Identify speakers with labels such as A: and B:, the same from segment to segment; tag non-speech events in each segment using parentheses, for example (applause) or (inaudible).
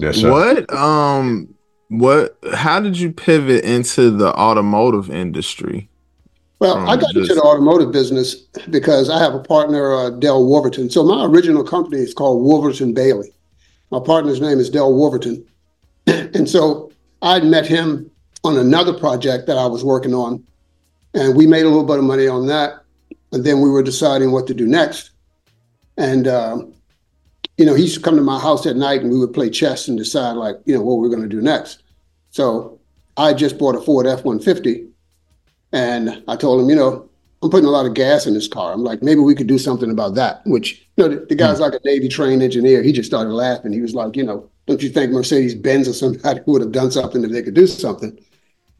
A: Yes, sir.
B: What um what how did you pivot into the automotive industry?
C: Well, I got into the automotive business because I have a partner, uh, Dell Wolverton. So my original company is called Wolverton Bailey. My partner's name is Dell Wolverton. (clears throat) and so I'd met him on another project that I was working on, and we made a little bit of money on that. And then we were deciding what to do next. And, um, you know, he used to come to my house at night and we would play chess and decide, like, you know, what we are going to do next. So I just bought a Ford F 150 and I told him, you know, I'm putting a lot of gas in this car. I'm like, maybe we could do something about that. Which, you know, the, the guy's mm like a Navy trained engineer. He just started laughing. He was like, you know, don't you think Mercedes Benz or somebody (laughs) would have done something if they could do something?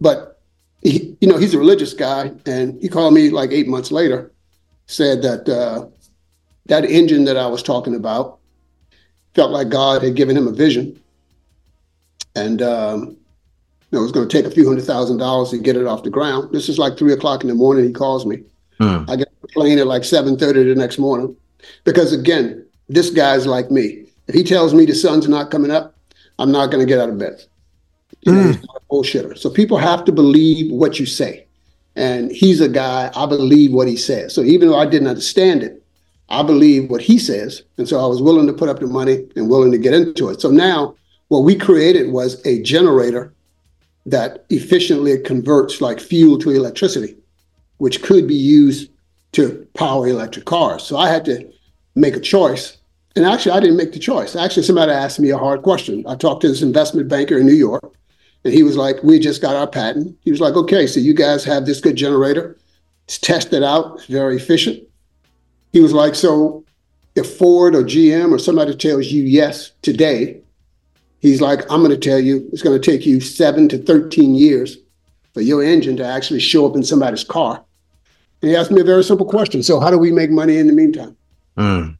C: But, he, you know, he's a religious guy. And he called me like eight months later, said that uh, that engine that I was talking about felt like God had given him a vision. And um, know, it was going to take a few hundred thousand dollars to get it off the ground. This is like three o'clock in the morning. He calls me. Hmm. I get on the plane at like seven thirty the next morning, because again, this guy's like me. If he tells me the sun's not coming up, I'm not going to get out of bed. You know, hmm. he's not a bullshitter. So people have to believe what you say. And he's a guy, I believe what he says. So even though I didn't understand it, I believe what he says. And so I was willing to put up the money and willing to get into it. So now what we created was a generator that efficiently converts like fuel to electricity, which could be used to power electric cars. So I had to make a choice. And actually, I didn't make the choice. Actually, somebody asked me a hard question. I talked to this investment banker in New York, and he was like, We just got our patent. He was like, Okay, so you guys have this good generator. It's tested out, it's very efficient. He was like, So if Ford or GM or somebody tells you yes today, He's like, I'm going to tell you, it's going to take you seven to 13 years for your engine to actually show up in somebody's car. And he asked me a very simple question. So, how do we make money in the meantime? Mm.